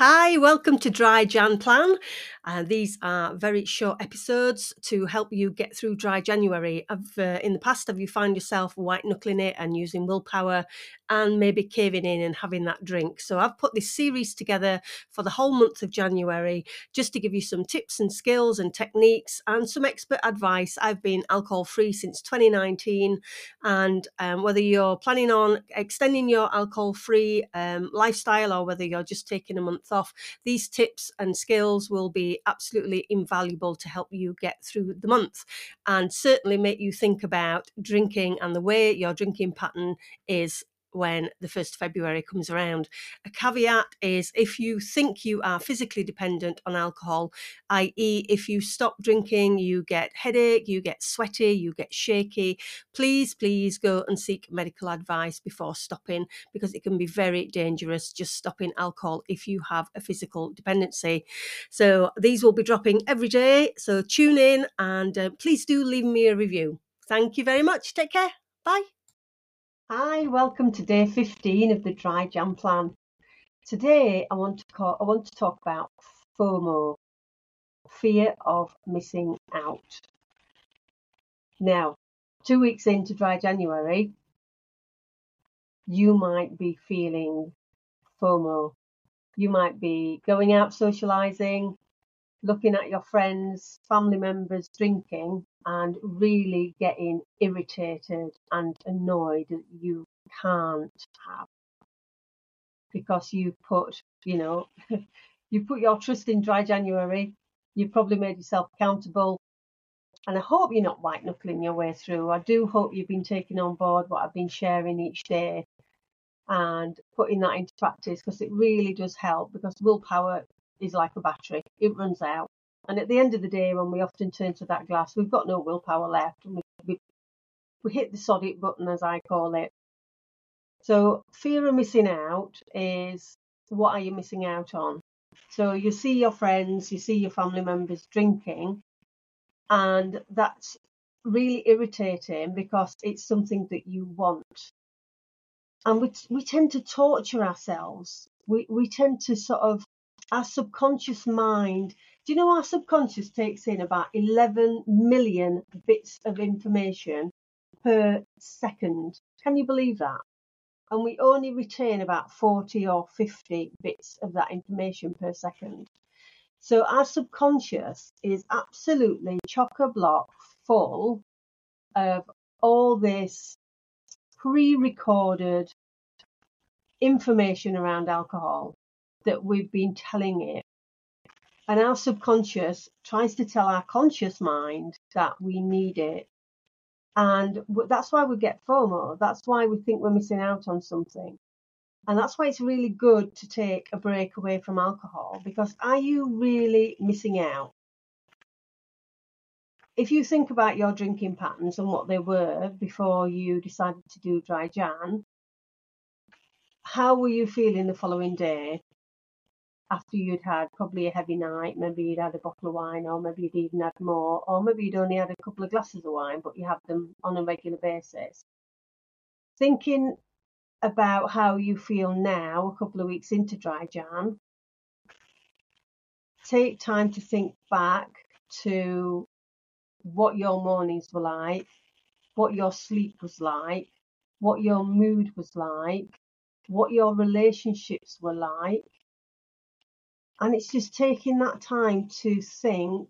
Hi, welcome to Dry Jan Plan. Uh, these are very short episodes to help you get through dry January. Uh, in the past, have you found yourself white knuckling it and using willpower and maybe caving in and having that drink? So I've put this series together for the whole month of January just to give you some tips and skills and techniques and some expert advice. I've been alcohol free since 2019, and um, whether you're planning on extending your alcohol free um, lifestyle or whether you're just taking a month off, these tips and skills will be absolutely invaluable to help you get through the month and certainly make you think about drinking and the way your drinking pattern is when the 1st of February comes around. A caveat is if you think you are physically dependent on alcohol, i.e., if you stop drinking, you get headache, you get sweaty, you get shaky, please, please go and seek medical advice before stopping because it can be very dangerous just stopping alcohol if you have a physical dependency. So these will be dropping every day. So tune in and uh, please do leave me a review. Thank you very much. Take care. Bye. Hi, welcome to day 15 of the Dry Jan Plan. Today I want to call, I want to talk about FOMO, fear of missing out. Now, two weeks into dry January, you might be feeling FOMO. You might be going out socializing, looking at your friends, family members drinking, and really getting irritated and annoyed that you can't have because you put, you know, you put your trust in dry January. You probably made yourself accountable. And I hope you're not white knuckling your way through. I do hope you've been taking on board what I've been sharing each day and putting that into practice because it really does help because willpower is like a battery. It runs out. And at the end of the day, when we often turn to that glass, we've got no willpower left, and we we, we hit the sod it button, as I call it. So fear of missing out is what are you missing out on? So you see your friends, you see your family members drinking, and that's really irritating because it's something that you want. And we, we tend to torture ourselves. We, we tend to sort of, our subconscious mind do you know our subconscious takes in about 11 million bits of information per second? Can you believe that? And we only retain about 40 or 50 bits of that information per second. So our subconscious is absolutely chock a block full of all this pre recorded information around alcohol that we've been telling it and our subconscious tries to tell our conscious mind that we need it. And that's why we get FOMO. That's why we think we're missing out on something. And that's why it's really good to take a break away from alcohol because are you really missing out? If you think about your drinking patterns and what they were before you decided to do dry Jan, how were you feeling the following day? After you'd had probably a heavy night, maybe you'd had a bottle of wine, or maybe you'd even had more, or maybe you'd only had a couple of glasses of wine, but you have them on a regular basis. Thinking about how you feel now, a couple of weeks into dry Jan, take time to think back to what your mornings were like, what your sleep was like, what your mood was like, what your relationships were like, and it's just taking that time to think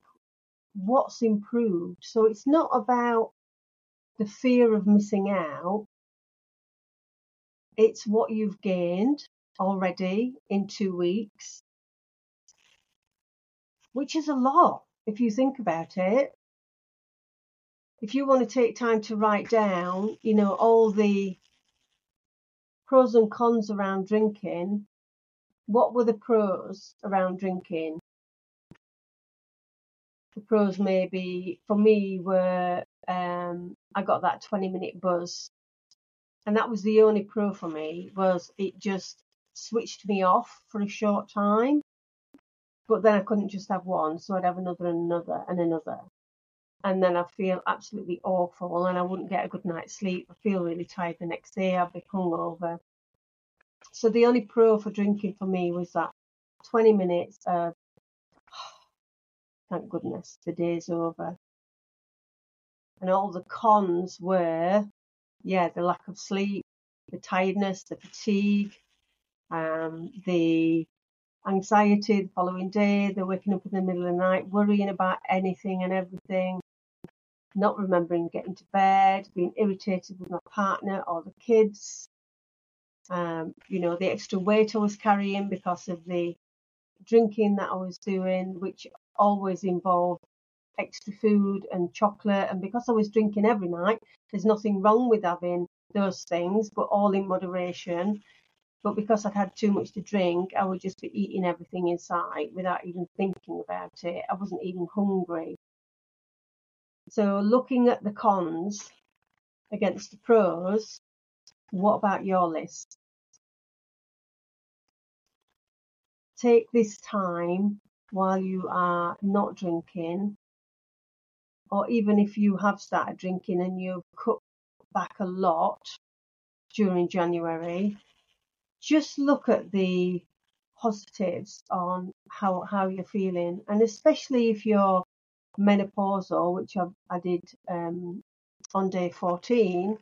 what's improved. So it's not about the fear of missing out, it's what you've gained already in two weeks, which is a lot if you think about it. If you want to take time to write down, you know, all the pros and cons around drinking, what were the pros around drinking? The pros maybe for me were um, I got that 20 minute buzz, and that was the only pro for me. Was it just switched me off for a short time, but then I couldn't just have one, so I'd have another and another and another, and then I feel absolutely awful, and I wouldn't get a good night's sleep. I feel really tired the next day. I'd be hungover. So the only pro for drinking for me was that 20 minutes of, thank goodness, the day's over. And all the cons were, yeah, the lack of sleep, the tiredness, the fatigue, um, the anxiety the following day, the waking up in the middle of the night, worrying about anything and everything, not remembering getting to bed, being irritated with my partner or the kids, um, you know, the extra weight I was carrying because of the drinking that I was doing, which always involved extra food and chocolate. And because I was drinking every night, there's nothing wrong with having those things, but all in moderation. But because I'd had too much to drink, I would just be eating everything inside without even thinking about it. I wasn't even hungry. So, looking at the cons against the pros, what about your list? Take this time while you are not drinking, or even if you have started drinking and you've cut back a lot during January, just look at the positives on how, how you're feeling, and especially if you're menopausal, which I, I did um, on day 14,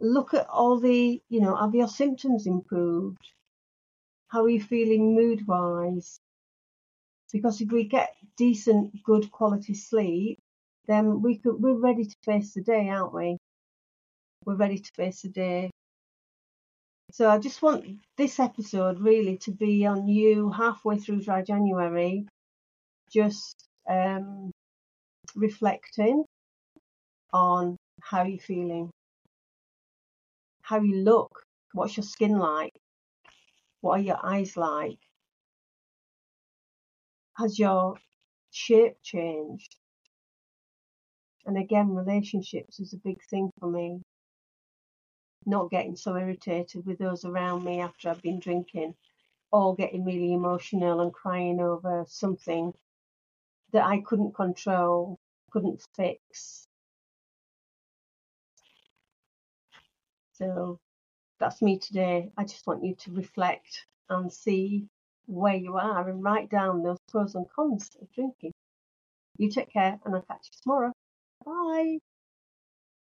look at all the, you know, have your symptoms improved? How are you feeling mood wise? Because if we get decent, good quality sleep, then we could, we're ready to face the day, aren't we? We're ready to face the day. So I just want this episode really to be on you halfway through dry January, just um, reflecting on how you're feeling, how you look, what's your skin like, what are your eyes like, has your shape changed? And again, relationships is a big thing for me. Not getting so irritated with those around me after I've been drinking, or getting really emotional and crying over something that I couldn't control, couldn't fix. So that's me today. I just want you to reflect and see where you are and write down those pros and cons of drinking. You take care and I'll catch you tomorrow. Bye.